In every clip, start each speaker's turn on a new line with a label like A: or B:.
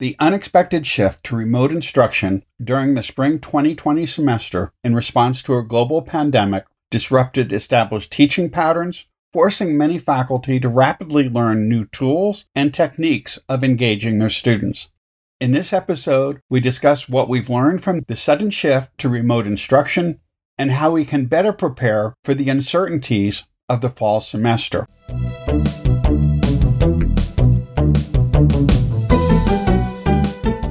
A: The unexpected shift to remote instruction during the spring 2020 semester in response to a global pandemic disrupted established teaching patterns, forcing many faculty to rapidly learn new tools and techniques of engaging their students. In this episode, we discuss what we've learned from the sudden shift to remote instruction and how we can better prepare for the uncertainties of the fall semester.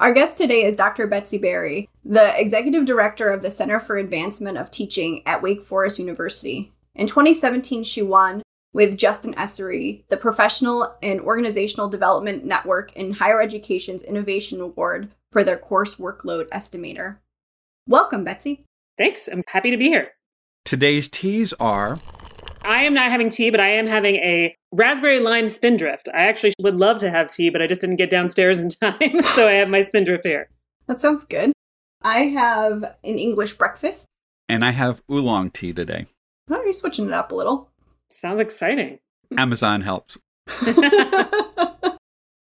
B: Our guest today is Dr. Betsy Barre, the Executive Director of the Center for Advancement of Teaching at Wake Forest University. In 2017, she won with Justin Esarey the Professional and Organizational Development Network in Higher Education's Innovation Award for their course workload estimator. Welcome, Betsy.
C: Thanks. I'm happy to be here.
A: Today's teas are
C: I am not having tea, but I am having a raspberry lime spindrift. I actually would love to have tea, but I just didn't get downstairs in time. so I have my spindrift here.
B: That sounds good. I have an English breakfast.
A: And I have oolong tea today.
B: Oh, you're switching it up a little.
C: Sounds exciting.
A: Amazon helps.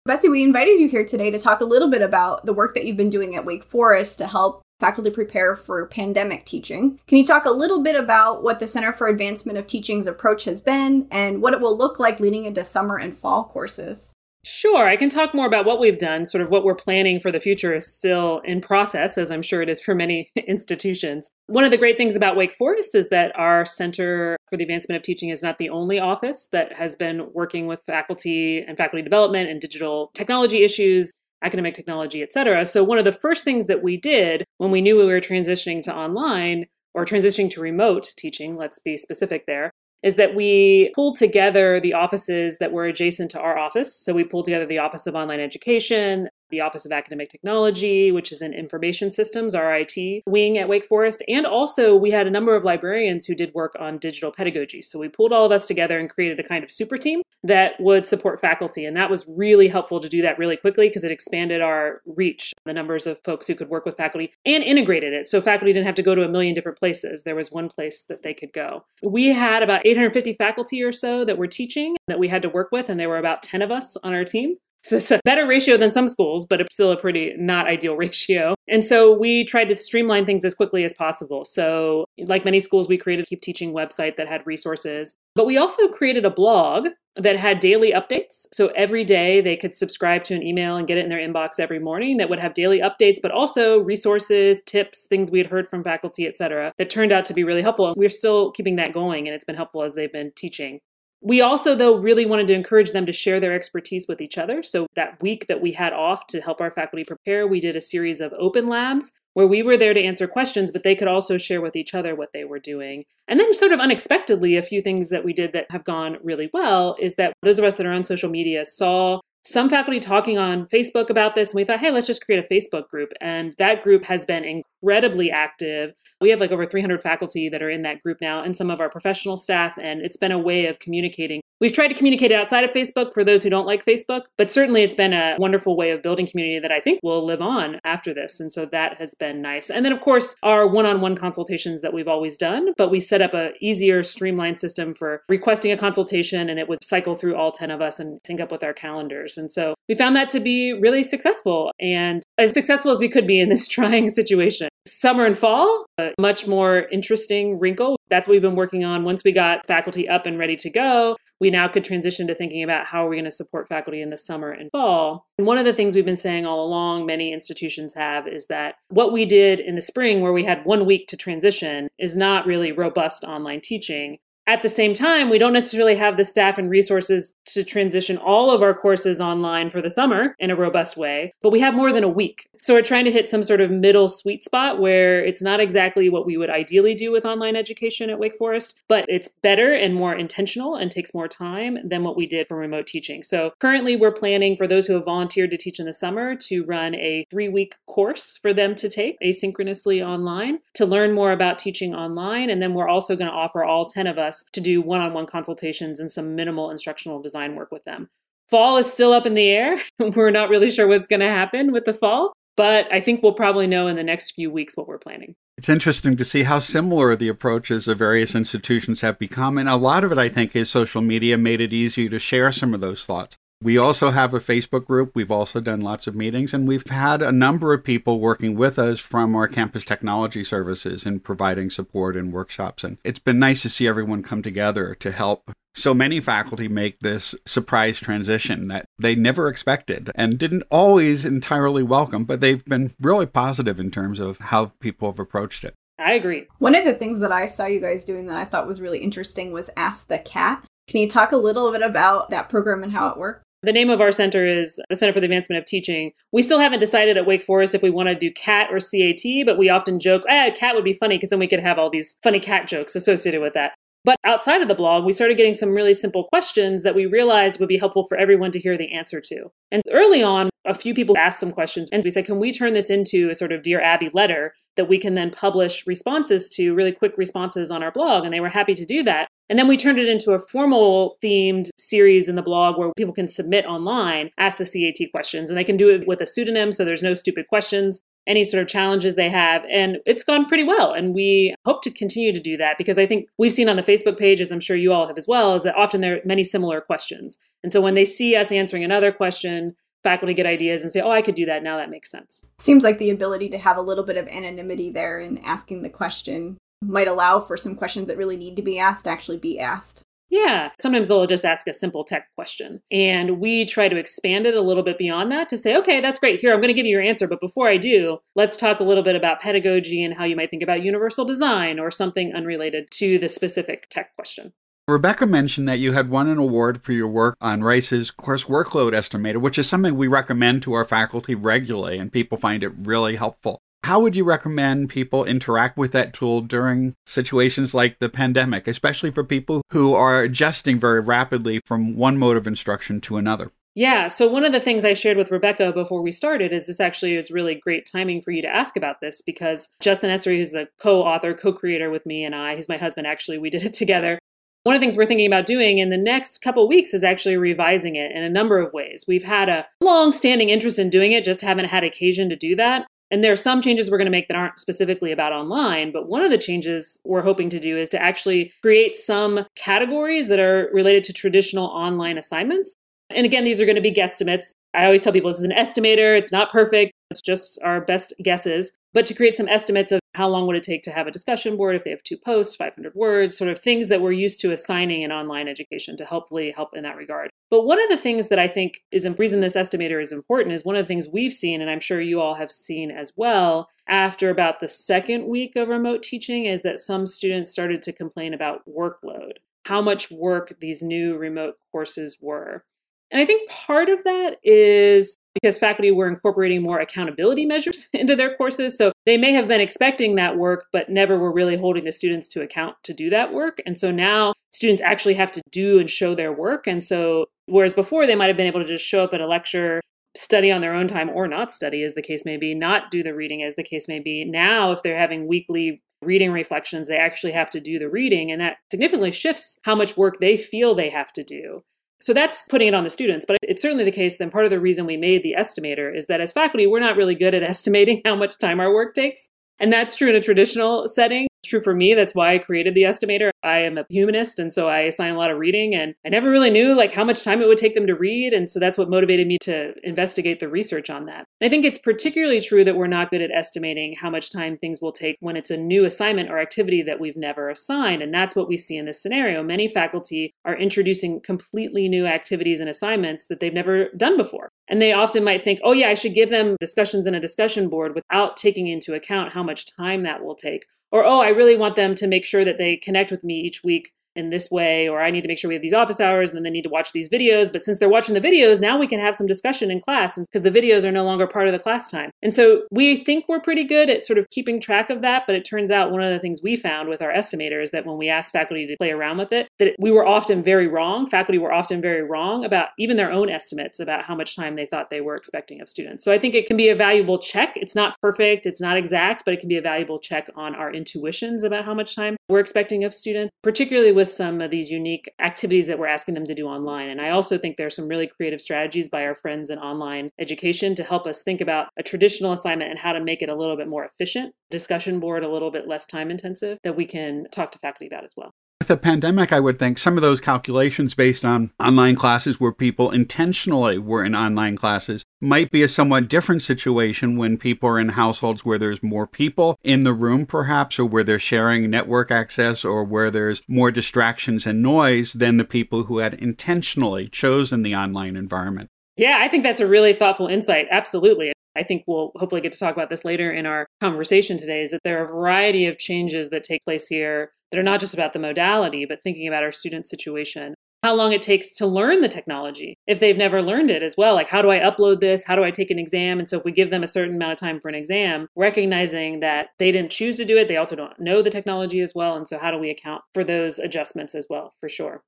B: Betsy, we invited you here today to talk a little bit about the work that you've been doing at Wake Forest to help faculty prepare for pandemic teaching. Can you talk a little bit about what the Center for Advancement of Teaching's approach has been and what it will look like leading into summer and fall courses?
C: Sure, I can talk more about what we've done. Sort of what we're planning for the future is still in process, as I'm sure it is for many institutions. One of the great things about Wake Forest is that our Center for the Advancement of Teaching is not the only office that has been working with faculty and faculty development and digital technology issues academic technology, et cetera. So one of the first things that we did when we knew we were transitioning to online or transitioning to remote teaching, let's be specific there, is that we pulled together the offices that were adjacent to our office. So we pulled together the Office of Online Education, the Office of Academic Technology, which is an information systems, RIT wing at Wake Forest. And also, we had a number of librarians who did work on digital pedagogy. So we pulled all of us together and created a kind of super team that would support faculty. And that was really helpful to do that really quickly because it expanded our reach, the numbers of folks who could work with faculty and integrated it. So faculty didn't have to go to a million different places. There was one place that they could go. We had about 850 faculty or so that were teaching that we had to work with, and there were about 10 of us on our team. So it's a better ratio than some schools, but it's still a pretty not ideal ratio. And so we tried to streamline things as quickly as possible. So, like many schools, we created a Keep Teaching website that had resources, but we also created a blog that had daily updates. So every day they could subscribe to an email and get it in their inbox every morning that would have daily updates, but also resources, tips, things we had heard from faculty, et cetera, that turned out to be really helpful. We're still keeping that going and it's been helpful as they've been teaching. We also, though, really wanted to encourage them to share their expertise with each other. So, that week that we had off to help our faculty prepare, we did a series of open labs where we were there to answer questions, but they could also share with each other what they were doing. And then, sort of unexpectedly, a few things that we did that have gone really well is that those of us that are on social media saw some faculty talking on Facebook about this, and we thought, hey, let's just create a Facebook group. And that group has been incredibly active. We have like over 300 faculty that are in that group now, and some of our professional staff, and it's been a way of communicating. We've tried to communicate outside of Facebook for those who don't like Facebook, but certainly it's been a wonderful way of building community that I think will live on after this. And so that has been nice. And then, of course, our one on one consultations that we've always done, but we set up a easier, streamlined system for requesting a consultation, and it would cycle through all 10 of us and sync up with our calendars. And so we found that to be really successful and as successful as we could be in this trying situation. Summer and fall, a much more interesting wrinkle. That's what we've been working on. Once we got faculty up and ready to go, we now could transition to thinking about how are we going to support faculty in the summer and fall. And one of the things we've been saying all along, many institutions have, is that what we did in the spring, where we had one week to transition, is not really robust online teaching. At the same time, we don't necessarily have the staff and resources to transition all of our courses online for the summer in a robust way, but we have more than a week. So we're trying to hit some sort of middle sweet spot where it's not exactly what we would ideally do with online education at Wake Forest, but it's better and more intentional and takes more time than what we did for remote teaching. So currently we're planning for those who have volunteered to teach in the summer to run a three week course for them to take asynchronously online to learn more about teaching online. And then we're also going to offer all 10 of us to do one on one consultations and some minimal instructional design work with them. Fall is still up in the air. we're not really sure what's going to happen with the fall, but I think we'll probably know in the next few weeks what we're planning.
A: It's interesting to see how similar the approaches of various institutions have become. And a lot of it, I think, is social media made it easier to share some of those thoughts. We also have a Facebook group. We've also done lots of meetings, and we've had a number of people working with us from our campus technology services and providing support and workshops. And it's been nice to see everyone come together to help so many faculty make this surprise transition that they never expected and didn't always entirely welcome, but they've been really positive in terms of how people have approached it.
C: I agree.
B: One of the things that I saw you guys doing that I thought was really interesting was Ask the Cat. Can you talk a little bit about that program and how it worked?
C: The name of our center is the Center for the Advancement of Teaching. We still haven't decided at Wake Forest if we want to do CAT or CAT, but we often joke, eh, CAT would be funny because then we could have all these funny cat jokes associated with that. But outside of the blog, we started getting some really simple questions that we realized would be helpful for everyone to hear the answer to. And early on, a few people asked some questions, and we said, can we turn this into a sort of Dear Abby letter that we can then publish responses to, really quick responses on our blog? And they were happy to do that. And then we turned it into a formal themed series in the blog where people can submit online, ask the CAT questions, and they can do it with a pseudonym, so there's no stupid questions any sort of challenges they have. And it's gone pretty well. And we hope to continue to do that because I think we've seen on the Facebook page, as I'm sure you all have as well, is that often there are many similar questions. And so when they see us answering another question, faculty get ideas and say, oh, I could do that. Now that makes sense.
B: Seems like the ability to have a little bit of anonymity there in asking the question might allow for some questions that really need to be asked to actually be asked.
C: Yeah, sometimes they'll just ask a simple tech question. And we try to expand it a little bit beyond that to say, okay, that's great. Here, I'm going to give you your answer. But before I do, let's talk a little bit about pedagogy and how you might think about universal design or something unrelated to the specific tech question.
A: Rebecca mentioned that you had won an award for your work on Rice's course workload estimator, which is something we recommend to our faculty regularly, and people find it really helpful. How would you recommend people interact with that tool during situations like the pandemic, especially for people who are adjusting very rapidly from one mode of instruction to another?
C: Yeah. So, one of the things I shared with Rebecca before we started is this actually is really great timing for you to ask about this because Justin Esarey, who's the co author, co creator with me and I, he's my husband, actually, we did it together. One of the things we're thinking about doing in the next couple weeks is actually revising it in a number of ways. We've had a long standing interest in doing it, just haven't had occasion to do that. And there are some changes we're going to make that aren't specifically about online, but one of the changes we're hoping to do is to actually create some categories that are related to traditional online assignments. And again, these are going to be guesstimates. I always tell people this is an estimator, it's not perfect, it's just our best guesses but to create some estimates of how long would it take to have a discussion board if they have two posts 500 words sort of things that we're used to assigning in online education to hopefully help in that regard. But one of the things that i think is the reason this estimator is important is one of the things we've seen and i'm sure you all have seen as well after about the second week of remote teaching is that some students started to complain about workload how much work these new remote courses were and I think part of that is because faculty were incorporating more accountability measures into their courses. So they may have been expecting that work, but never were really holding the students to account to do that work. And so now students actually have to do and show their work. And so, whereas before they might have been able to just show up at a lecture, study on their own time or not study, as the case may be, not do the reading, as the case may be. Now, if they're having weekly reading reflections, they actually have to do the reading. And that significantly shifts how much work they feel they have to do. So that's putting it on the students, but it's certainly the case. Then part of the reason we made the estimator is that as faculty, we're not really good at estimating how much time our work takes. And that's true in a traditional setting. True for me. That's why I created the estimator. I am a humanist, and so I assign a lot of reading, and I never really knew like how much time it would take them to read, and so that's what motivated me to investigate the research on that. And I think it's particularly true that we're not good at estimating how much time things will take when it's a new assignment or activity that we've never assigned, and that's what we see in this scenario. Many faculty are introducing completely new activities and assignments that they've never done before. And they often might think, oh, yeah, I should give them discussions in a discussion board without taking into account how much time that will take or oh, I really want them to make sure that they connect with me each week in this way, or I need to make sure we have these office hours and then they need to watch these videos. But since they're watching the videos, now we can have some discussion in class because the videos are no longer part of the class time. And so we think we're pretty good at sort of keeping track of that. But it turns out one of the things we found with our estimator is that when we asked faculty to play around with it, that we were often very wrong. Faculty were often very wrong about even their own estimates about how much time they thought they were expecting of students. So I think it can be a valuable check. It's not perfect, it's not exact, but it can be a valuable check on our intuitions about how much time we're expecting of students, particularly with some of these unique activities that we're asking them to do online. And I also think there are some really creative strategies by our friends in online education to help us think about a traditional assignment and how to make it a little bit more efficient, discussion board a little bit less time intensive that we can talk to faculty about as well.
A: With the pandemic, I would think some of those calculations based on online classes where people intentionally were in online classes might be a somewhat different situation when people are in households where there's more people in the room, perhaps, or where they're sharing network access or where there's more distractions and noise than the people who had intentionally chosen the online environment.
C: Yeah, I think that's a really thoughtful insight. Absolutely. I think we'll hopefully get to talk about this later in our conversation today is that there are a variety of changes that take place here that are not just about the modality, but thinking about our student situation. How long it takes to learn the technology if they've never learned it as well. Like, how do I upload this? How do I take an exam? And so, if we give them a certain amount of time for an exam, recognizing that they didn't choose to do it, they also don't know the technology as well. And so, how do we account for those adjustments as well, for sure?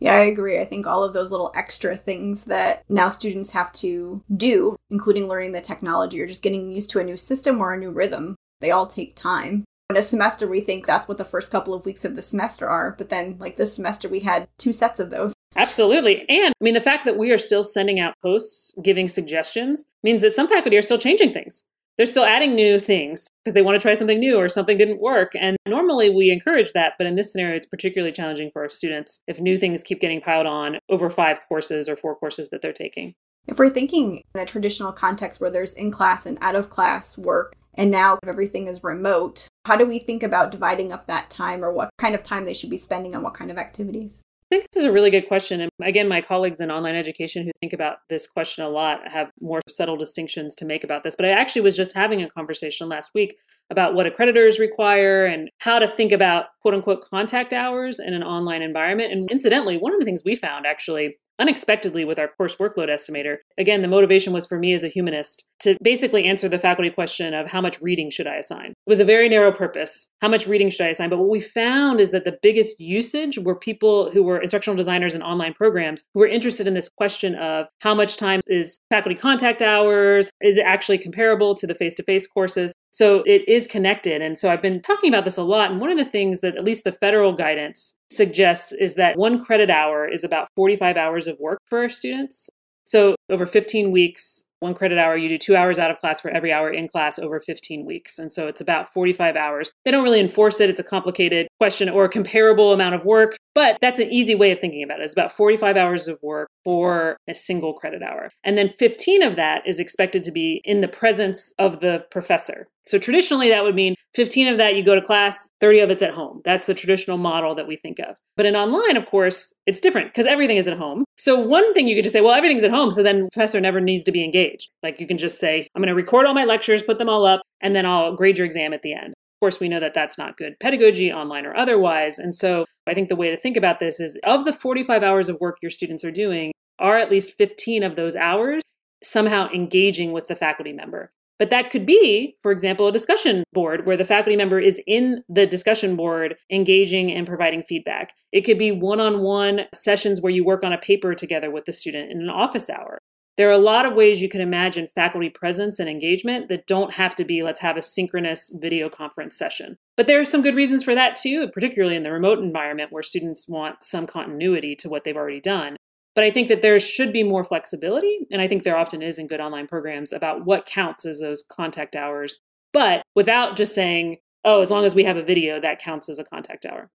B: Yeah, I agree. I think all of those little extra things that now students have to do, including learning the technology or just getting used to a new system or a new rhythm, they all take time. In a semester, we think that's what the first couple of weeks of the semester are, but then, like this semester, we had two sets of those.
C: Absolutely. And I mean, the fact that we are still sending out posts giving suggestions means that some faculty are still changing things they're still adding new things because they want to try something new or something didn't work. And normally we encourage that, but in this scenario, it's particularly challenging for our students if new things keep getting piled on over five courses or four courses that they're taking.
B: If we're thinking in a traditional context where there's in class and out of class work, and now everything is remote, how do we think about dividing up that time or what kind of time they should be spending on what kind of activities?
C: I think this is a really good question. And again, my colleagues in online education who think about this question a lot have more subtle distinctions to make about this. But I actually was just having a conversation last week about what accreditors require and how to think about quote unquote contact hours in an online environment. And incidentally, one of the things we found actually unexpectedly with our course workload estimator. Again, the motivation was for me as a humanist to basically answer the faculty question of how much reading should I assign. It was a very narrow purpose. How much reading should I assign? But what we found is that the biggest usage were people who were instructional designers in online programs who were interested in this question of how much time is faculty contact hours? Is it actually comparable to the face to face courses? So it is connected. And so I've been talking about this a lot. And one of the things that at least the federal guidance suggests is that one credit hour is about 45 hours of work for our students. So over 15 weeks, one credit hour, you do two hours out of class for every hour in class over 15 weeks. And so it's about 45 hours. They don't really enforce it. It's a complicated question or a comparable amount of work, but that's an easy way of thinking about it. It's about 45 hours of work for a single credit hour. And then 15 of that is expected to be in the presence of the professor. So traditionally, that would mean 15 of that you go to class, 30 of it's at home. That's the traditional model that we think of. But in online, of course, it's different because everything is at home. So one thing you could just say, well, everything's at home. So then the professor never needs to be engaged. Like you can just say, I'm going to record all my lectures, put them all up, and then I'll grade your exam at the end. Of course, we know that that's not good pedagogy, online or otherwise. And so I think the way to think about this is of the 45 hours of work your students are doing, are at least 15 of those hours somehow engaging with the faculty member. But that could be, for example, a discussion board where the faculty member is in the discussion board engaging and providing feedback. It could be one on one sessions where you work on a paper together with the student in an office hour. There are a lot of ways you can imagine faculty presence and engagement that don't have to be let's have a synchronous video conference session. But there are some good reasons for that too, particularly in the remote environment where students want some continuity to what they've already done. But I think that there should be more flexibility, and I think there often is in good online programs about what counts as those contact hours, but without just saying, oh, as long as we have a video, that counts as a contact hour.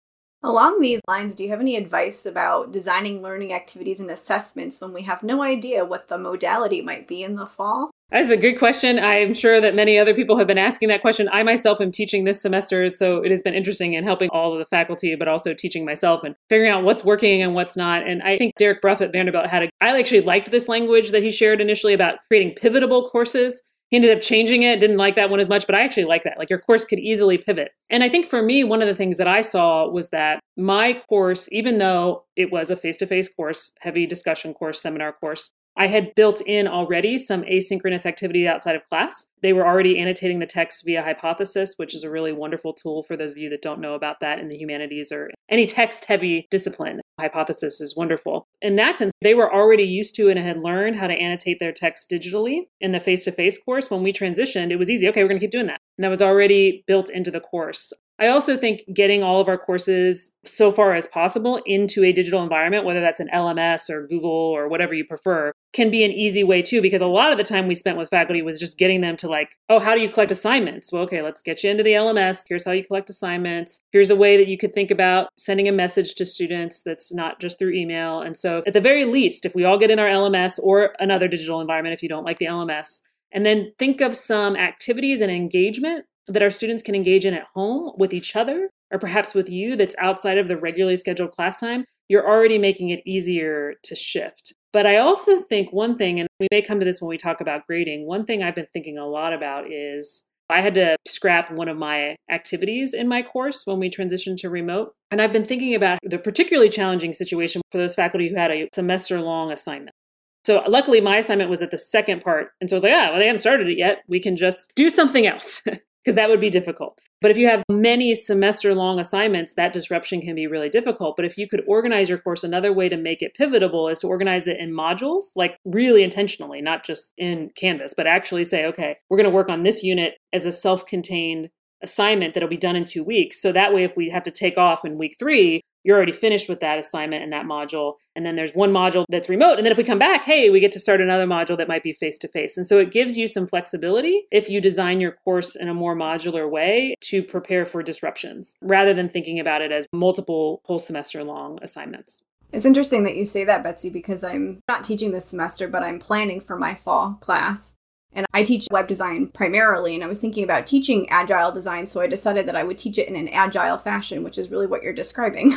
B: Along these lines, do you have any advice about designing learning activities and assessments when we have no idea what the modality might be in the fall?
C: That's a good question. I'm sure that many other people have been asking that question. I myself am teaching this semester, so it has been interesting in helping all of the faculty, but also teaching myself and figuring out what's working and what's not. And I think Derek Bruff at Vanderbilt had a, I actually liked this language that he shared initially about creating pivotable courses He ended up changing it, didn't like that one as much, but I actually like that. Like your course could easily pivot. And I think for me, one of the things that I saw was that my course, even though it was a face to face course, heavy discussion course, seminar course, I had built in already some asynchronous activity outside of class. They were already annotating the text via Hypothesis, which is a really wonderful tool for those of you that don't know about that in the humanities or any text heavy discipline. Hypothesis is wonderful. In that sense, they were already used to and had learned how to annotate their text digitally in the face to face course. When we transitioned, it was easy. Okay, we're going to keep doing that. And that was already built into the course. I also think getting all of our courses so far as possible into a digital environment, whether that's an LMS or Google or whatever you prefer, can be an easy way too, because a lot of the time we spent with faculty was just getting them to like, oh, how do you collect assignments? Well, okay, let's get you into the LMS. Here's how you collect assignments. Here's a way that you could think about sending a message to students that's not just through email. And so, at the very least, if we all get in our LMS or another digital environment, if you don't like the LMS, and then think of some activities and engagement that our students can engage in at home with each other or perhaps with you that's outside of the regularly scheduled class time, you're already making it easier to shift. But I also think one thing, and we may come to this when we talk about grading, one thing I've been thinking a lot about is I had to scrap one of my activities in my course when we transitioned to remote. And I've been thinking about the particularly challenging situation for those faculty who had a semester long assignment. So luckily, my assignment was at the second part. And so I was like, ah, well, they haven't started it yet. We can just do something else. because that would be difficult. But if you have many semester long assignments, that disruption can be really difficult. But if you could organize your course, another way to make it pivotable is to organize it in modules, like really intentionally, not just in Canvas, but actually say, okay, we're going to work on this unit as a self contained assignment that'll be done in two weeks. So that way, if we have to take off in week three, you're already finished with that assignment and that module. And then there's one module that's remote. And then if we come back, hey, we get to start another module that might be face to face. And so it gives you some flexibility if you design your course in a more modular way to prepare for disruptions rather than thinking about it as multiple whole semester long assignments.
B: It's interesting that you say that, Betsy, because I'm not teaching this semester, but I'm planning for my fall class. And I teach web design primarily, and I was thinking about teaching agile design, so I decided that I would teach it in an agile fashion, which is really what you're describing.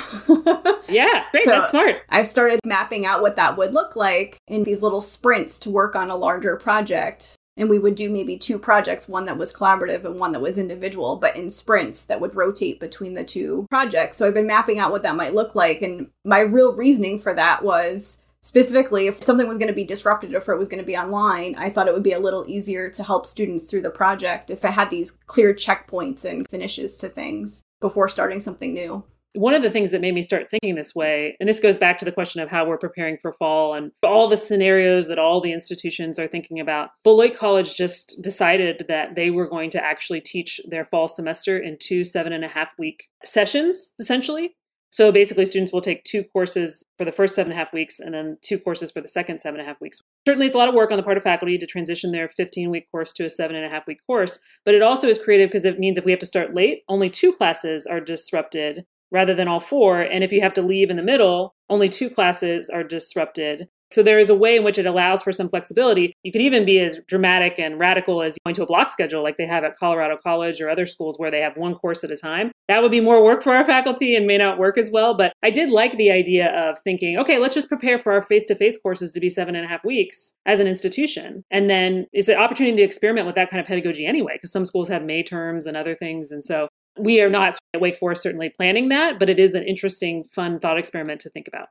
C: yeah, great, so that's smart.
B: I've started mapping out what that would look like in these little sprints to work on a larger project. And we would do maybe two projects, one that was collaborative and one that was individual, but in sprints that would rotate between the two projects. So I've been mapping out what that might look like. And my real reasoning for that was specifically if something was going to be disrupted or if it was going to be online i thought it would be a little easier to help students through the project if it had these clear checkpoints and finishes to things before starting something new
C: one of the things that made me start thinking this way, and this goes back to the question of how we're preparing for fall and all the scenarios that all the institutions are thinking about. Beloit College just decided that they were going to actually teach their fall semester in two seven and a half week sessions, essentially. So basically, students will take two courses for the first seven and a half weeks and then two courses for the second seven and a half weeks. Certainly, it's a lot of work on the part of faculty to transition their 15 week course to a seven and a half week course, but it also is creative because it means if we have to start late, only two classes are disrupted rather than all four. And if you have to leave in the middle, only two classes are disrupted. So there is a way in which it allows for some flexibility. You could even be as dramatic and radical as going to a block schedule like they have at Colorado College or other schools where they have one course at a time. That would be more work for our faculty and may not work as well. But I did like the idea of thinking, okay, let's just prepare for our face to face courses to be seven and a half weeks as an institution. And then it's an opportunity to experiment with that kind of pedagogy anyway, because some schools have May terms and other things. And so we are not at Wake Forest certainly planning that, but it is an interesting, fun thought experiment to think about.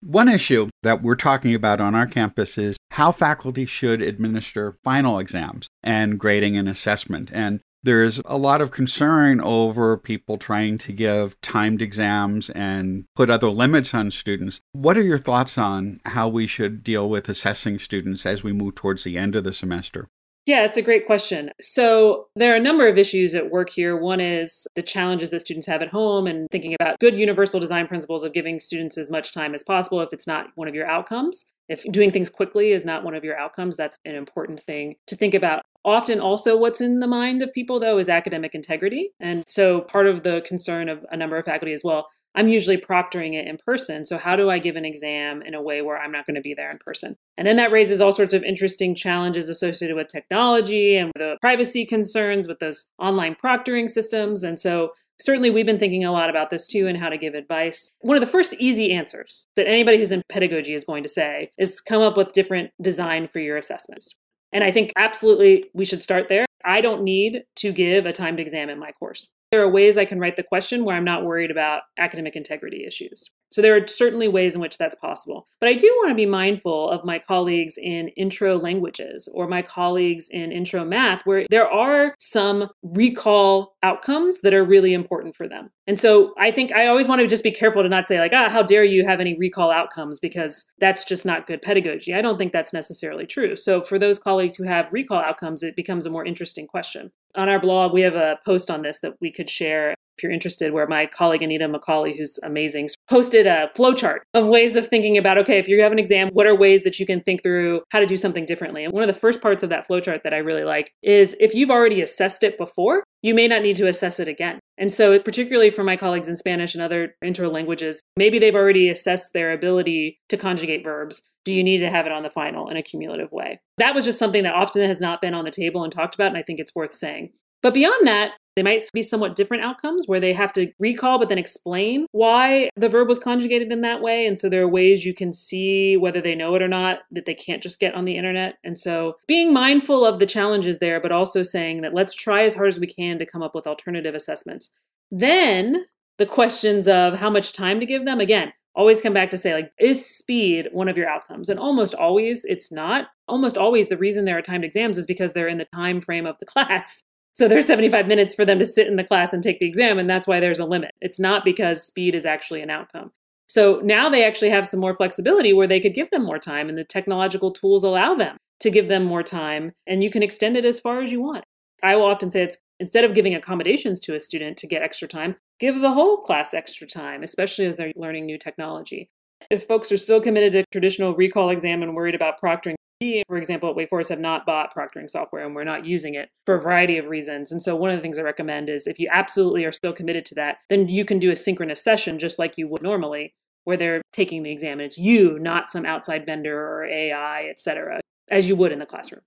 A: One issue that we're talking about on our campus is how faculty should administer final exams and grading and assessment. And there's a lot of concern over people trying to give timed exams and put other limits on students. What are your thoughts on how we should deal with assessing students as we move towards the end of the semester?
C: Yeah, it's a great question. So, there are a number of issues at work here. One is the challenges that students have at home and thinking about good universal design principles of giving students as much time as possible if it's not one of your outcomes. If doing things quickly is not one of your outcomes, that's an important thing to think about. Often, also, what's in the mind of people, though, is academic integrity. And so, part of the concern of a number of faculty as well I'm usually proctoring it in person. So, how do I give an exam in a way where I'm not going to be there in person? And then that raises all sorts of interesting challenges associated with technology and the privacy concerns with those online proctoring systems. And so, certainly, we've been thinking a lot about this too and how to give advice. One of the first easy answers that anybody who's in pedagogy is going to say is come up with different design for your assessments. And I think absolutely we should start there. I don't need to give a timed exam in my course. There are ways I can write the question where I'm not worried about academic integrity issues. So there are certainly ways in which that's possible. But I do want to be mindful of my colleagues in intro languages or my colleagues in intro math, where there are some recall outcomes that are really important for them. And so I think I always want to just be careful to not say, like, ah, how dare you have any recall outcomes, because that's just not good pedagogy. I don't think that's necessarily true. So for those colleagues who have recall outcomes, it becomes a more interesting question. On our blog, we have a post on this that we could share if you're interested, where my colleague Anita McCauley, who's amazing, posted a flowchart of ways of thinking about okay, if you have an exam, what are ways that you can think through how to do something differently? And one of the first parts of that flowchart that I really like is if you've already assessed it before, you may not need to assess it again. And so, particularly for my colleagues in Spanish and other intro languages, maybe they've already assessed their ability to conjugate verbs. Do you need to have it on the final in a cumulative way? That was just something that often has not been on the table and talked about, and I think it's worth saying. But beyond that, they might be somewhat different outcomes where they have to recall but then explain why the verb was conjugated in that way. And so there are ways you can see whether they know it or not that they can't just get on the internet. And so being mindful of the challenges there, but also saying that let's try as hard as we can to come up with alternative assessments. Then the questions of how much time to give them, again, always come back to say like is speed one of your outcomes and almost always it's not almost always the reason there are timed exams is because they're in the time frame of the class so there's 75 minutes for them to sit in the class and take the exam, and that's why there's a limit. It's not because speed is actually an outcome. So now they actually have some more flexibility where they could give them more time, and the technological tools allow them to give them more time, and you can extend it as far as you want. I will often say it's instead of giving accommodations to a student to get extra time, give the whole class extra time, especially as they're learning new technology. If folks are still committed to traditional recall exam and worried about proctoring, we, for example, at Wake Forest have not bought proctoring software and we're not using it for a variety of reasons. And so one of the things I recommend is if you absolutely are still committed to that, then you can do a synchronous session just like you would normally, where they're taking the exam and it's you, not some outside vendor or AI, et cetera, as you would in the classroom.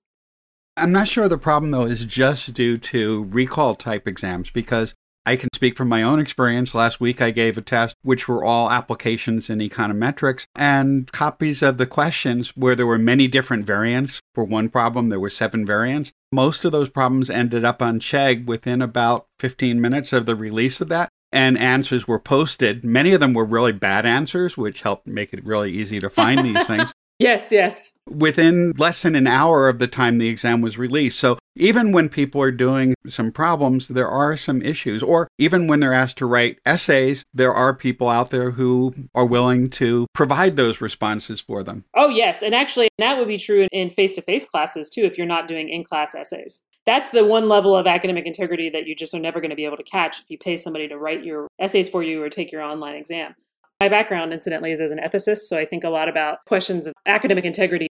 A: I'm not sure the problem though is just due to recall type exams because I can speak from my own experience. Last week, I gave a test, which were all applications in econometrics and copies of the questions where there were many different variants. For one problem, there were seven variants. Most of those problems ended up on Chegg within about 15 minutes of the release of that. And answers were posted. Many of them were really bad answers, which helped make it really easy to find these things.
C: Yes, yes.
A: Within less than an hour of the time the exam was released. So even when people are doing some problems, there are some issues. Or even when they're asked to write essays, there are people out there who are willing to provide those responses for them.
C: Oh, yes. And actually, that would be true in face to face classes too, if you're not doing in class essays. That's the one level of academic integrity that you just are never going to be able to catch if you pay somebody to write your essays for you or take your online exam. My background, incidentally, is as an ethicist, so I think a lot about questions of academic integrity.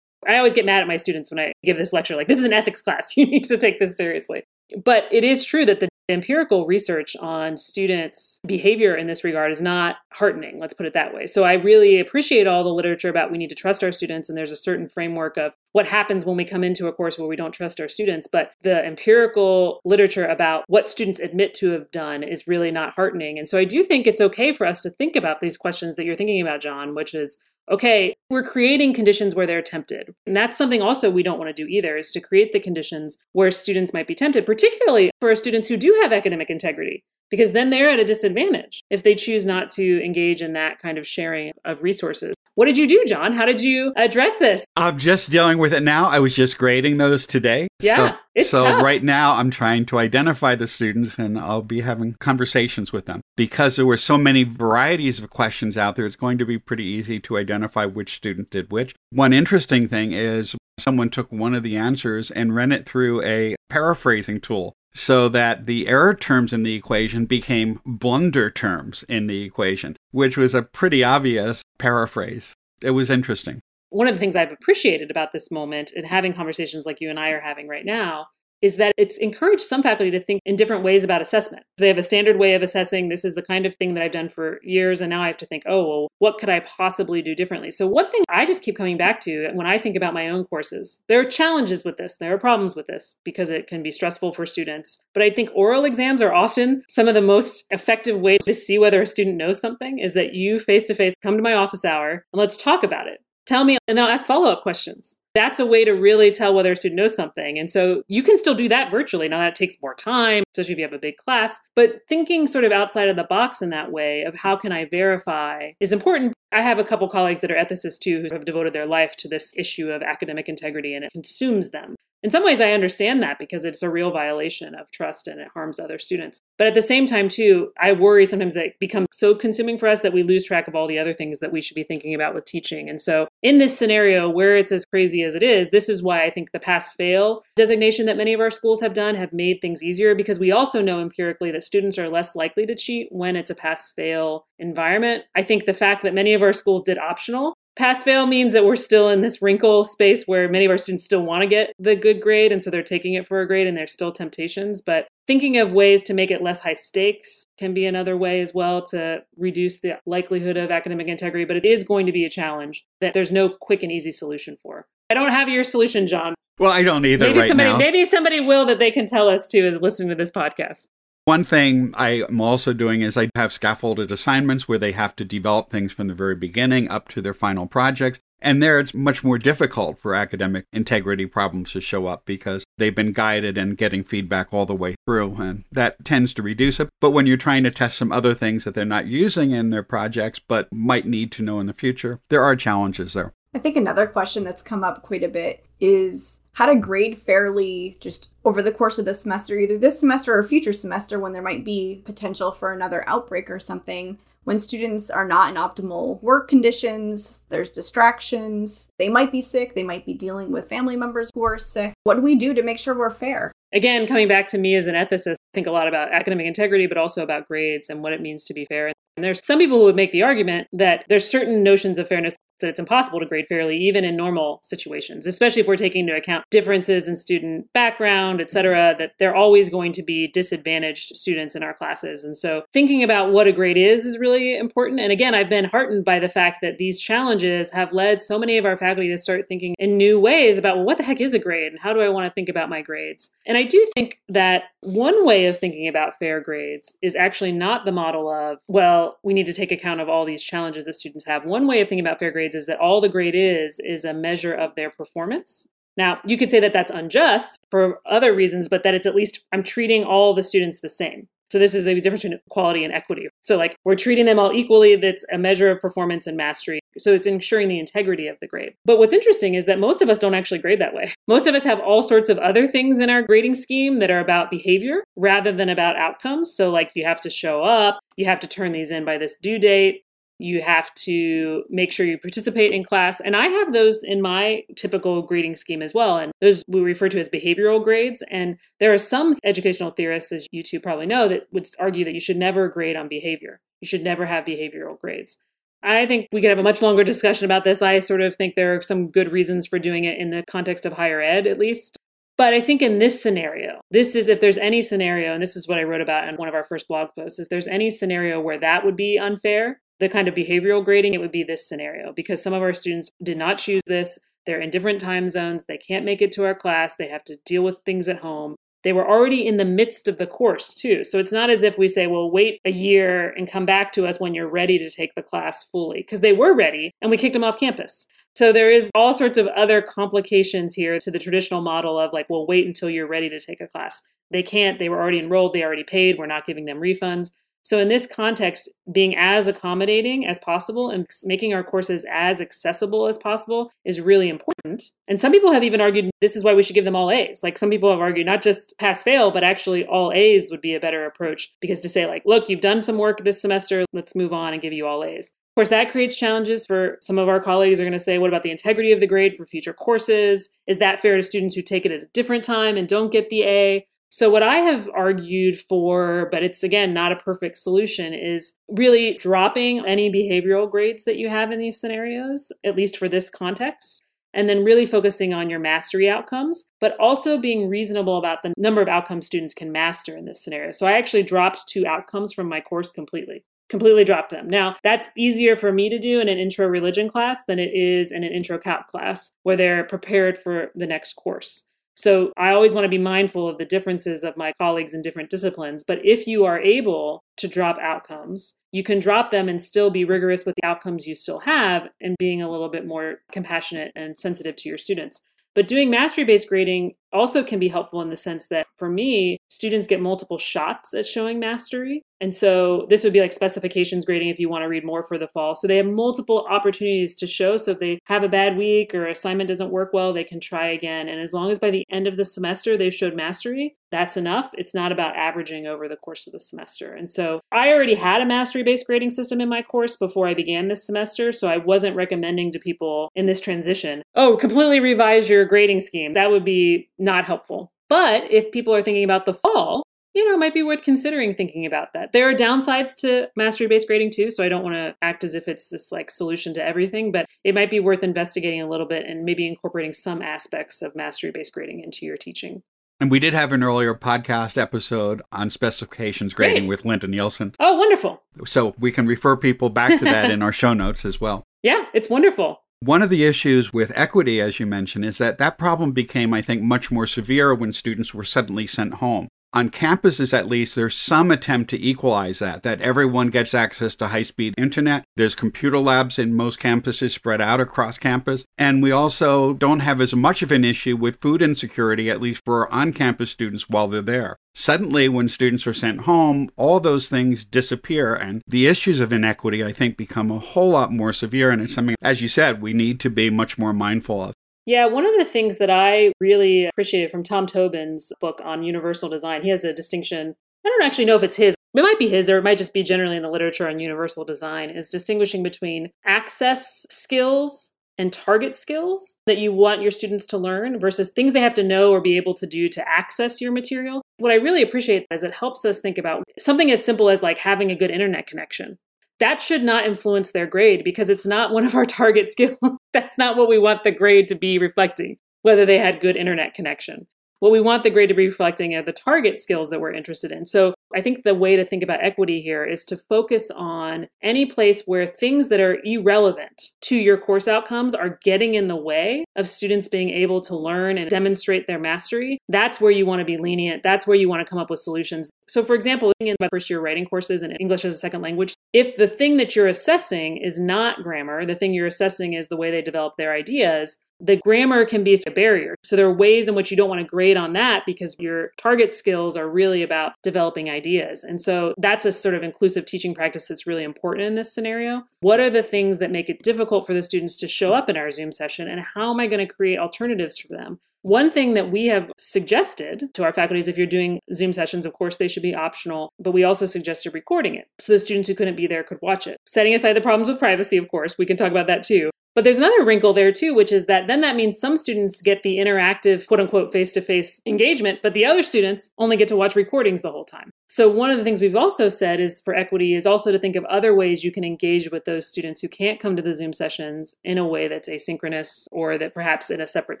C: I always get mad at my students when I give this lecture, like, this is an ethics class. You need to take this seriously. But it is true that the empirical research on students' behavior in this regard is not heartening, let's put it that way. So I really appreciate all the literature about we need to trust our students, and there's a certain framework of what happens when we come into a course where we don't trust our students. But the empirical literature about what students admit to have done is really not heartening. And so I do think it's okay for us to think about these questions that you're thinking about, John, which is okay, we're creating conditions where they're tempted. And that's something also we don't want to do either, is to create the conditions where students might be tempted, particularly for students who do have academic integrity, because then they're at a disadvantage if they choose not to engage in that kind of sharing of resources. What did you do, John? How did you address this?
A: I'm just dealing with it now. I was just grading those today.
C: Yeah,
A: so,
C: it's
A: so
C: tough.
A: right now I'm trying to identify the students and I'll be having conversations with them. Because there were so many varieties of questions out there, it's going to be pretty easy to identify which student did which. One interesting thing is someone took one of the answers and ran it through a paraphrasing tool so that the error terms in the equation became blunder terms in the equation, which was a pretty obvious paraphrase. It was interesting.
C: One of the things I've appreciated about this moment and having conversations like you and I are having right now is that it's encouraged some faculty to think in different ways about assessment. They have a standard way of assessing. This is the kind of thing that I've done for years. And now I have to think, oh, well, what could I possibly do differently? So, one thing I just keep coming back to when I think about my own courses, there are challenges with this, there are problems with this because it can be stressful for students. But I think oral exams are often some of the most effective ways to see whether a student knows something is that you face to face come to my office hour and let's talk about it. Tell me, and then I'll ask follow up questions. That's a way to really tell whether a student knows something. And so you can still do that virtually. Now, that takes more time, especially if you have a big class. But thinking sort of outside of the box in that way of how can I verify is important. I have a couple colleagues that are ethicists too who have devoted their life to this issue of academic integrity and it consumes them in some ways, I understand that because it's a real violation of trust and it harms other students. But at the same time, too, I worry sometimes that it becomes so consuming for us that we lose track of all the other things that we should be thinking about with teaching. And so, in this scenario where it's as crazy as it is, this is why I think the pass fail designation that many of our schools have done have made things easier because we also know empirically that students are less likely to cheat when it's a pass fail environment. I think the fact that many of our schools did optional pass fail means that we're still in this wrinkle space where many of our students still want to get the good grade and so they're taking it for a grade and there's still temptations but thinking of ways to make it less high stakes can be another way as well to reduce the likelihood of academic integrity but it is going to be a challenge that there's no quick and easy solution for. I don't have your solution john.
A: Well i don't either
C: maybe
A: right
C: somebody
A: now.
C: maybe somebody will that they can tell us too listening to this podcast
A: one thing I am also doing is I have scaffolded assignments where they have to develop things from the very beginning up to their final projects. And there it's much more difficult for academic integrity problems to show up because they've been guided and getting feedback all the way through. And that tends to reduce it. But when you're trying to test some other things that they're not using in their projects but might need to know in the future, there are challenges there.
B: I think another question that's come up quite a bit is how to grade fairly just over the course of the semester, either this semester or future semester when there might be potential for another outbreak or something. When students are not in optimal work conditions, there's distractions, they might be sick, they might be dealing with family members who are sick. What do we do to make sure we're fair?
C: Again, coming back to me as an ethicist, I think a lot about academic integrity, but also about grades and what it means to be fair. And there's some people who would make the argument that there's certain notions of fairness that it's impossible to grade fairly even in normal situations especially if we're taking into account differences in student background et cetera that there are always going to be disadvantaged students in our classes. And so thinking about what a grade is is really important. And again i've been heartened by the fact that these challenges have led so many of our faculty to start thinking in new ways about well what the heck is a grade? And how do i want to think about my grades? And i do think that one way of thinking about fair grades is actually not the model of well we need to take account of all these challenges that students have. One way of thinking about fair grades grades is that all the grade is is a measure of their performance. Now, you could say that that's unjust for other reasons, but that it's at least I'm treating all the students the same. So this is the difference between equality and equity. So like we're treating them all equally. That's a measure of performance and mastery. So it's ensuring the integrity of the grade. But what's interesting is that most of us don't actually grade that way. Most of us have all sorts of other things in our grading scheme that are about behavior rather than about outcomes. So like you have to show up, you have to turn these in by this due date, you have to make sure you participate in class. And I have those in my typical grading scheme as well. And those we refer to as behavioral grades. And there are some educational theorists, as you two probably know, that would argue that you should never grade on behavior. You should never have behavioral grades. I think we could have a much longer discussion about this. I sort of think there are some good reasons for doing it in the context of higher ed, at least. But I think in this scenario, this is if there's any scenario, and this is what I wrote about in one of our first blog posts, if there's any scenario where that would be unfair, the kind of behavioral grading, it would be this scenario because some of our students did not choose this. They're in different time zones. They can't make it to our class. They have to deal with things at home. They were already in the midst of the course, too. So it's not as if we say, well, wait a year and come back to us when you're ready to take the class fully, because they were ready and we kicked them off campus. So there is all sorts of other complications here to the traditional model of like, well, wait until you're ready to take a class. They can't, they were already enrolled, they already paid, we're not giving them refunds. So, in this context, being as accommodating as possible and making our courses as accessible as possible is really important. And some people have even argued this is why we should give them all A's. Like some people have argued not just pass fail, but actually all A's would be a better approach because to say, like, look, you've done some work this semester, let's move on and give you all A's. Of course, that creates challenges for some of our colleagues are going to say, what about the integrity of the grade for future courses? Is that fair to students who take it at a different time and don't get the A? So, what I have argued for, but it's again not a perfect solution, is really dropping any behavioral grades that you have in these scenarios, at least for this context, and then really focusing on your mastery outcomes, but also being reasonable about the number of outcomes students can master in this scenario. So, I actually dropped two outcomes from my course completely completely dropped them. Now, that's easier for me to do in an intro religion class than it is in an intro calc class where they're prepared for the next course. So I always want to be mindful of the differences of my colleagues in different disciplines. But if you are able to drop outcomes, you can drop them and still be rigorous with the outcomes you still have and being a little bit more compassionate and sensitive to your students. But doing mastery based grading also can be helpful in the sense that for me, students get multiple shots at showing mastery. And so this would be like specifications grading if you want to read more for the fall. So they have multiple opportunities to show. So if they have a bad week or assignment doesn't work well, they can try again. And as long as by the end of the semester they've showed mastery, that's enough. It's not about averaging over the course of the semester. And so I already had a mastery based grading system in my course before I began this semester. So I wasn't recommending to people in this transition, oh, completely revise your grading scheme. That would be not helpful. But if people are thinking about the fall, you know, it might be worth considering thinking about that. There are downsides to mastery based grading too, so I don't want to act as if it's this like solution to everything, but it might be worth investigating a little bit and maybe incorporating some aspects of mastery based grading into your teaching.
A: And we did have an earlier podcast episode on specifications grading
C: Great.
A: with Linda Nilson.
C: Oh, wonderful.
A: So we can refer people back to that in our show notes as well.
C: Yeah, it's wonderful.
A: One of the issues with equity, as you mentioned, is that that problem became, I think, much more severe when students were suddenly sent home. On campuses, at least, there's some attempt to equalize that, that everyone gets access to high speed internet. There's computer labs in most campuses spread out across campus. And we also don't have as much of an issue with food insecurity, at least for on campus students while they're there. Suddenly, when students are sent home, all those things disappear, and the issues of inequity, I think, become a whole lot more severe. And it's something, as you said, we need to be much more mindful of.
C: Yeah, one of the things that I really appreciated from Tom Tobin's book on universal design, he has a distinction. I don't actually know if it's his. It might be his, or it might just be generally in the literature on universal design, is distinguishing between access skills and target skills that you want your students to learn versus things they have to know or be able to do to access your material. What I really appreciate is it helps us think about something as simple as like having a good internet connection that should not influence their grade because it's not one of our target skills. That's not what we want the grade to be reflecting, whether they had good internet connection. What we want the grade to be reflecting are the target skills that we're interested in. So I think the way to think about equity here is to focus on any place where things that are irrelevant to your course outcomes are getting in the way of students being able to learn and demonstrate their mastery. That's where you want to be lenient. That's where you want to come up with solutions. So, for example, in my first year writing courses and English as a second language, if the thing that you're assessing is not grammar, the thing you're assessing is the way they develop their ideas, the grammar can be a barrier. So there are ways in which you don't want to grade on that because your target skills are really about developing ideas. And so that's a sort of inclusive teaching practice that's really important in this scenario. What are the things that make it difficult for the students to show up in our Zoom session and how am I going to create alternatives for them? One thing that we have suggested to our faculty is if you're doing Zoom sessions, of course, they should be optional, but we also suggested recording it so the students who couldn't be there could watch it. Setting aside the problems with privacy, of course, we can talk about that too. But there's another wrinkle there too, which is that then that means some students get the interactive, quote unquote, face to face engagement, but the other students only get to watch recordings the whole time. So, one of the things we've also said is for equity is also to think of other ways you can engage with those students who can't come to the Zoom sessions in a way that's asynchronous or that perhaps in a separate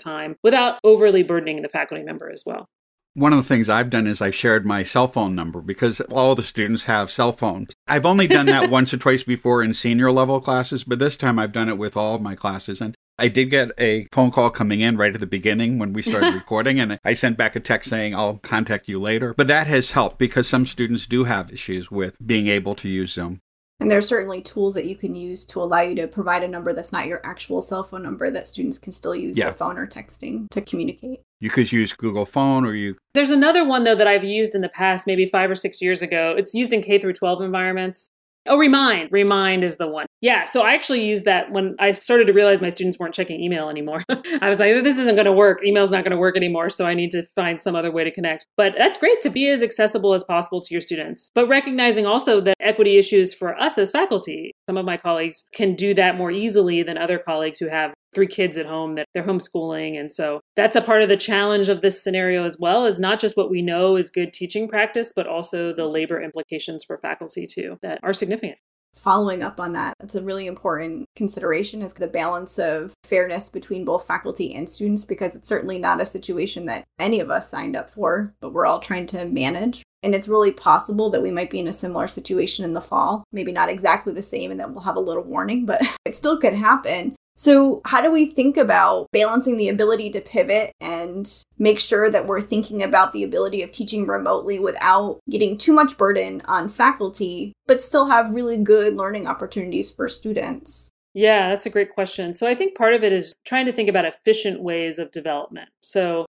C: time without overly burdening the faculty member as well.
A: One of the things I've done is I've shared my cell phone number because all the students have cell phones. I've only done that once or twice before in senior level classes, but this time I've done it with all of my classes. And I did get a phone call coming in right at the beginning when we started recording, and I sent back a text saying, I'll contact you later. But that has helped because some students do have issues with being able to use Zoom.
B: And there are certainly tools that you can use to allow you to provide a number that's not your actual cell phone number that students can still use
A: Yeah.
B: their phone or texting to communicate.
A: You could use Google Phone or you
C: There's another one though that I've used in the past, maybe five or six years ago. It's used in K through 12 environments. Oh, Remind. Remind is the one. Yeah. So I actually used that when I started to realize my students weren't checking email anymore. I was like, this isn't going to work. Email's not going to work anymore. So I need to find some other way to connect. But that's great to be as accessible as possible to your students. But recognizing also that equity issues for us as faculty, some of my colleagues can do that more easily than other colleagues who have three kids at home that they're homeschooling and so that's a part of the challenge of this scenario as well is not just what we know is good teaching practice but also the labor implications for faculty too that are significant
B: Following up on that, that's a really important consideration is the balance of fairness between both faculty and students because it's certainly not a situation that any of us signed up for, but we're all trying to manage. And it's really possible that we might be in a similar situation in the fall. Maybe not exactly the same, and that we'll have a little warning, but it still could happen. So, how do we think about balancing the ability to pivot and make sure that we're thinking about the ability of teaching remotely without getting too much burden on faculty, but still have really good learning opportunities for students?
C: Yeah, that's a great question. So, I think part of it is trying to think about efficient ways of development. So,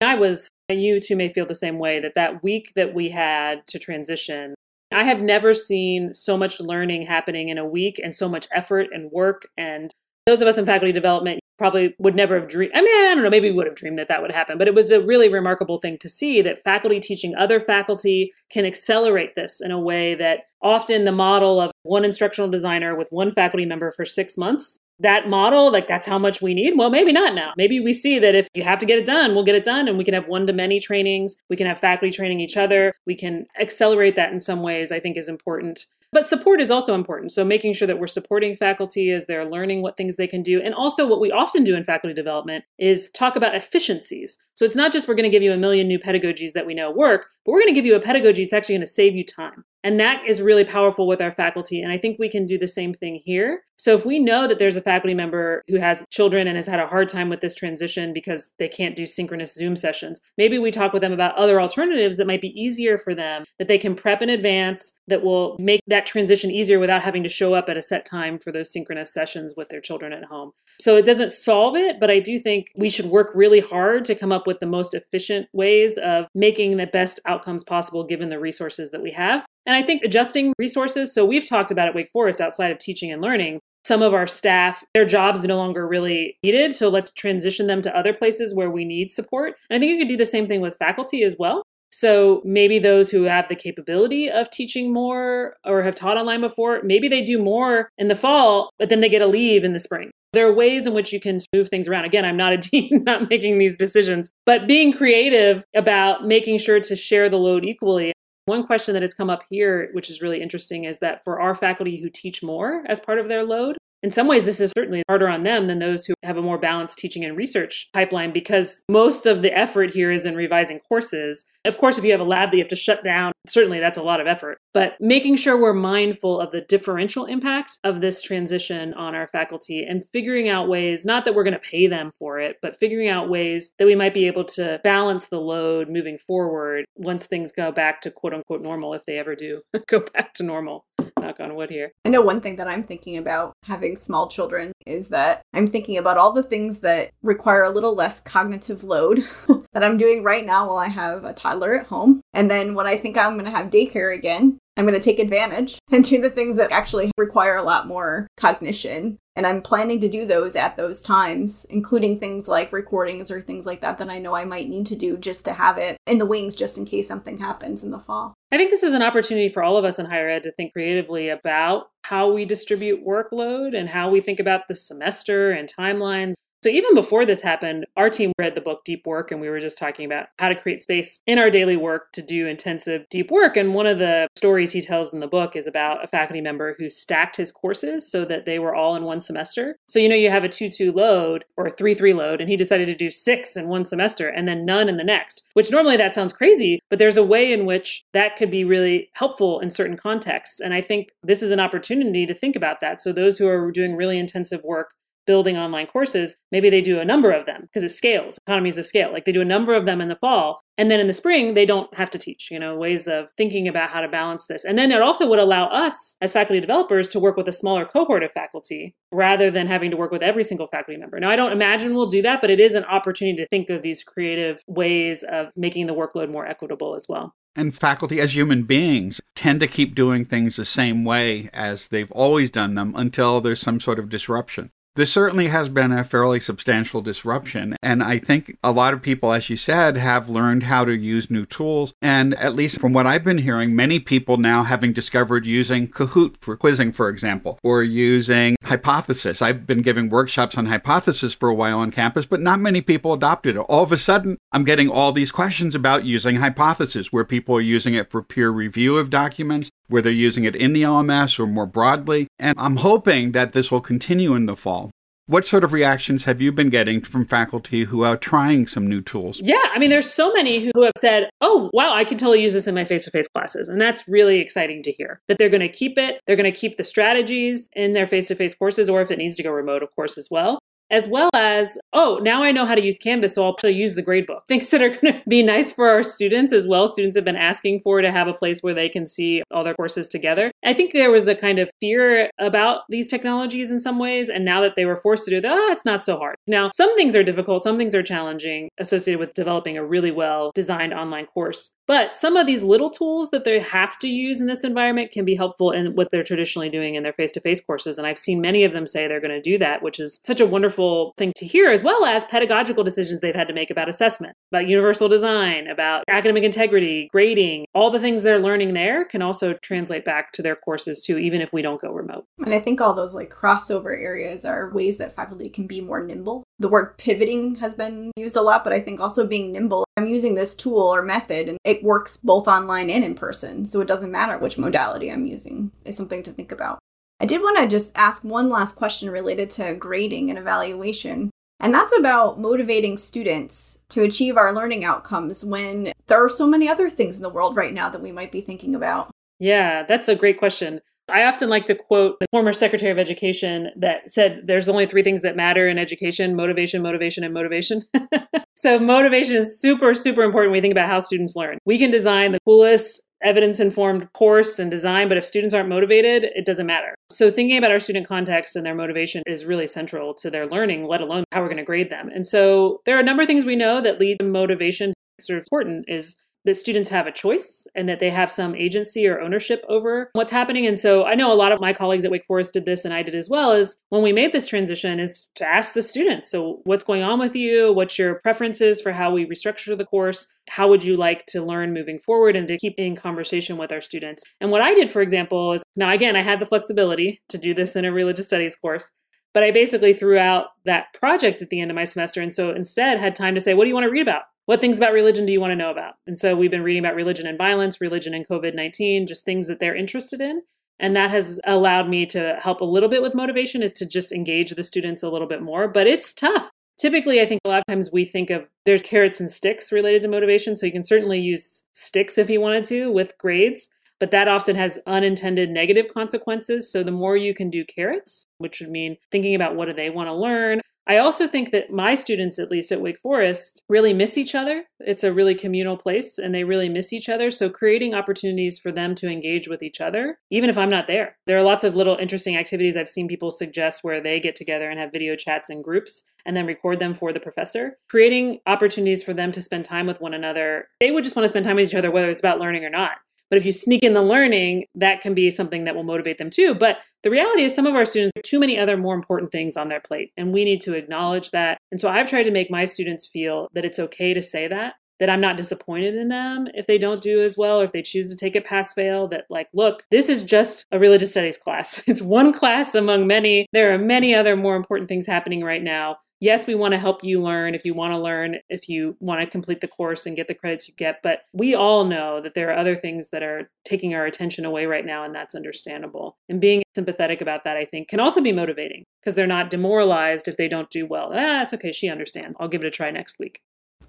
C: I was, and you too may feel the same way, that that week that we had to transition, I have never seen so much learning happening in a week and so much effort and work and those of us in faculty development probably would never have dreamed. I mean, I don't know, maybe we would have dreamed that that would happen, but it was a really remarkable thing to see that faculty teaching other faculty can accelerate this in a way that often the model of one instructional designer with one faculty member for six months that model, like that's how much we need. Well, maybe not now. Maybe we see that if you have to get it done, we'll get it done and we can have one to many trainings. We can have faculty training each other. We can accelerate that in some ways, I think is important. But support is also important. So making sure that we're supporting faculty as they're learning what things they can do. And also, what we often do in faculty development is talk about efficiencies. So it's not just we're going to give you a million new pedagogies that we know work, but we're going to give you a pedagogy that's actually going to save you time. And that is really powerful with our faculty. And I think we can do the same thing here. So if we know that there's a faculty member who has children and has had a hard time with this transition because they can't do synchronous Zoom sessions, maybe we talk with them about other alternatives that might be easier for them, that they can prep in advance, that will make that transition easier without having to show up at a set time for those synchronous sessions with their children at home. So it doesn't solve it, but I do think we should work really hard to come up with the most efficient ways of making the best outcomes possible given the resources that we have. And I think adjusting resources. So we've talked about at Wake Forest outside of teaching and learning. Some of our staff, their jobs no longer really needed. So let's transition them to other places where we need support. And I think you could do the same thing with faculty as well. So maybe those who have the capability of teaching more or have taught online before, maybe they do more in the fall, but then they get a leave in the spring. There are ways in which you can move things around. Again, I'm not a dean, not making these decisions, but being creative about making sure to share the load equally. One question that has come up here, which is really interesting, is that for our faculty who teach more as part of their load, in some ways, this is certainly harder on them than those who have a more balanced teaching and research pipeline because most of the effort here is in revising courses. Of course, if you have a lab that you have to shut down, certainly that's a lot of effort. But making sure we're mindful of the differential impact of this transition on our faculty and figuring out ways, not that we're going to pay them for it, but figuring out ways that we might be able to balance the load moving forward once things go back to quote unquote normal, if they ever do go back to normal knock on wood here.
B: I know one thing that I'm thinking about having small children is that I'm thinking about all the things that require a little less cognitive load that I'm doing right now while I have a toddler at home. And then when I think I'm going to have daycare again, I'm going to take advantage and do the things that actually require a lot more cognition. And I'm planning to do those at those times, including things like recordings or things like that that I know I might need to do just to have it in the wings just in case something happens in the fall.
C: I think this is an opportunity for all of us in higher ed to think creatively about how we distribute workload and how we think about the semester and timelines so even before this happened, our team read the book Deep Work, and we were just talking about how to create space in our daily work to do intensive deep work. And one of the stories he tells in the book is about a faculty member who stacked his courses so that they were all in one semester. So, you know, you have a 2 2 load or a 3 3 load, and he decided to do six in one semester and then none in the next, which normally that sounds crazy, but there's a way in which that could be really helpful in certain contexts. And I think this is an opportunity to think about that. So, those who are doing really intensive work building online courses, maybe they do a number of them because it scales, economies of scale. Like they do a number of them in the fall. And then in the spring, they don't have to teach, you know, ways of thinking about how to balance this. And then it also would allow us as faculty developers to work with a smaller cohort of faculty rather than having to work with every single faculty member. Now, I don't imagine we'll do that, but it is an opportunity to think of these creative ways of making the workload more equitable as well.
A: And faculty, as human beings, tend to keep doing things the same way as they've always done them until there's some sort of disruption. This certainly has been a fairly substantial disruption. And I think a lot of people, as you said, have learned how to use new tools. And at least from what I've been hearing, many people now having discovered using Kahoot for quizzing, for example, or using Hypothesis. I've been giving workshops on Hypothesis for a while on campus, but not many people adopted it. All of a sudden, I'm getting all these questions about using Hypothesis, where people are using it for peer review of documents, where they're using it in the LMS or more broadly. And I'm hoping that this will continue in the fall. What sort of reactions have you been getting from faculty who are trying some new tools?
C: Yeah, I mean, there's so many who have said, oh, wow, I can totally use this in my face to face classes. And that's really exciting to hear that they're going to keep it. They're going to keep the strategies in their face to face courses, or if it needs to go remote, of course, as well as well as, oh, now I know how to use Canvas, so I'll actually use the gradebook. Things that are going to be nice for our students as well. Students have been asking for to have a place where they can see all their courses together. I think there was a kind of fear about these technologies in some ways, and now that they were forced to do that, oh, ah, it's not so hard. Now, some things are difficult, some things are challenging associated with developing a really well designed online course. But some of these little tools that they have to use in this environment can be helpful in what they're traditionally doing in their face to face courses. And I've seen many of them say they're going to do that, which is such a wonderful wonderful thing to hear, as well as pedagogical decisions they've had to make about assessment, about universal design, about academic integrity, grading. All the things they're learning there can also translate back to their courses too, even if we don't go remote.
B: And I think all those like crossover areas are ways that faculty can be more nimble. The word pivoting has been used a lot, but I think also being nimble. I'm using this tool or method and it works both online and in person. So it doesn't matter which modality I'm using, is something to think about. I did want to just ask one last question related to grading and evaluation. And that's about motivating students to achieve our learning outcomes when there are so many other things in the world right now that we might be thinking about.
C: Yeah, that's a great question. I often like to quote the former Secretary of Education that said there's only three things that matter in education motivation, motivation, and motivation. so, motivation is super, super important when we think about how students learn. We can design the coolest, evidence informed course and design, but if students aren't motivated, it doesn't matter. So, thinking about our student context and their motivation is really central to their learning, let alone how we're going to grade them. And so, there are a number of things we know that lead to motivation. Sort of important is that students have a choice and that they have some agency or ownership over what's happening. And so I know a lot of my colleagues at Wake Forest did this and I did as well is when we made this transition is to ask the students, so what's going on with you? What's your preferences for how we restructure the course? How would you like to learn moving forward and to keep in conversation with our students? And what I did, for example, is now again, I had the flexibility to do this in a religious studies course. But I basically threw out that project at the end of my semester. And so instead had time to say, what do you want to read about? What things about religion do you want to know about? And so we've been reading about religion and violence, religion and COVID 19, just things that they're interested in. And that has allowed me to help a little bit with motivation, is to just engage the students a little bit more. But it's tough. Typically, I think a lot of times we think of there's carrots and sticks related to motivation. So you can certainly use sticks if you wanted to with grades, but that often has unintended negative consequences. So the more you can do carrots, which would mean thinking about what do they want to learn, I also think that my students, at least at Wake Forest, really miss each other. It's a really communal place and they really miss each other. So, creating opportunities for them to engage with each other, even if I'm not there. There are lots of little interesting activities I've seen people suggest where they get together and have video chats in groups and then record them for the professor. Creating opportunities for them to spend time with one another. They would just want to spend time with each other, whether it's about learning or not. But if you sneak in the learning, that can be something that will motivate them too. But the reality is, some of our students have too many other more important things on their plate, and we need to acknowledge that. And so I've tried to make my students feel that it's okay to say that, that I'm not disappointed in them if they don't do as well or if they choose to take it pass fail. That, like, look, this is just a religious studies class. It's one class among many. There are many other more important things happening right now yes, we want to help you learn if you want to learn, if you want to complete the course and get the credits you get. But we all know that there are other things that are taking our attention away right now, and that's understandable. And being sympathetic about that, I think, can also be motivating because they're not demoralized if they don't do well. Ah, it's okay. She understands. I'll give it a try next week.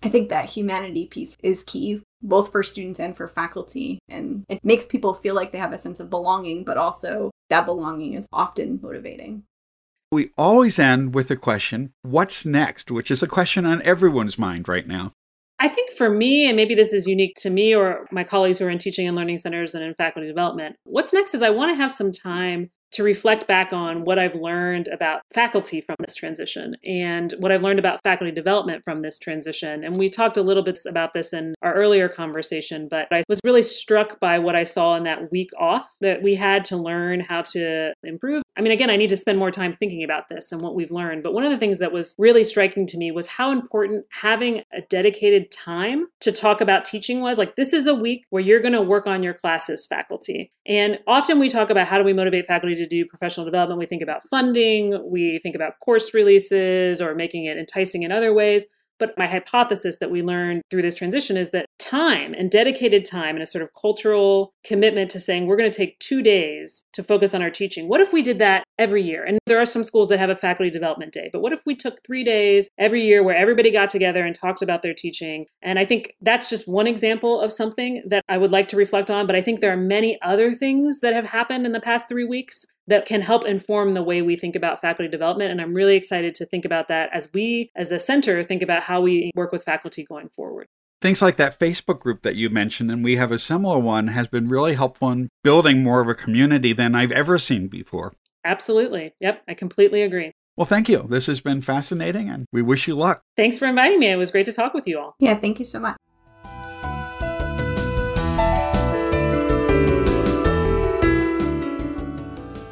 B: I think that humanity piece is key, both for students and for faculty. And it makes people feel like they have a sense of belonging, but also that belonging is often motivating.
A: We always end with the question, what's next? Which is a question on everyone's mind right now.
C: I think for me, and maybe this is unique to me or my colleagues who are in teaching and learning centers and in faculty development, what's next is I want to have some time to reflect back on what I've learned about faculty from this transition and what I've learned about faculty development from this transition. And we talked a little bit about this in our earlier conversation, but I was really struck by what I saw in that week off that we had to learn how to improve. I mean, again, I need to spend more time thinking about this and what we've learned. But one of the things that was really striking to me was how important having a dedicated time to talk about teaching was. Like, this is a week where you're going to work on your classes, faculty. And often we talk about how do we motivate faculty to do professional development, we think about funding, we think about course releases or making it enticing in other ways. But my hypothesis that we learned through this transition is that time and dedicated time and a sort of cultural commitment to saying we're going to take two days to focus on our teaching. What if we did that every year? And there are some schools that have a faculty development day, but what if we took three days every year where everybody got together and talked about their teaching? And I think that's just one example of something that I would like to reflect on, but I think there are many other things that have happened in the past three weeks that can help inform the way we think about faculty development. And I'm really excited to think about that as we, as a center, think about how we work with faculty going forward.
A: Things like that Facebook group that you mentioned, and we have a similar one, has been really helpful in building more of a community than I've ever seen before.
C: Absolutely. Yep, I completely agree.
A: Well, thank you. This has been fascinating, and we wish you luck.
C: Thanks for inviting me. It was great to talk with you all.
B: Yeah, thank you so much.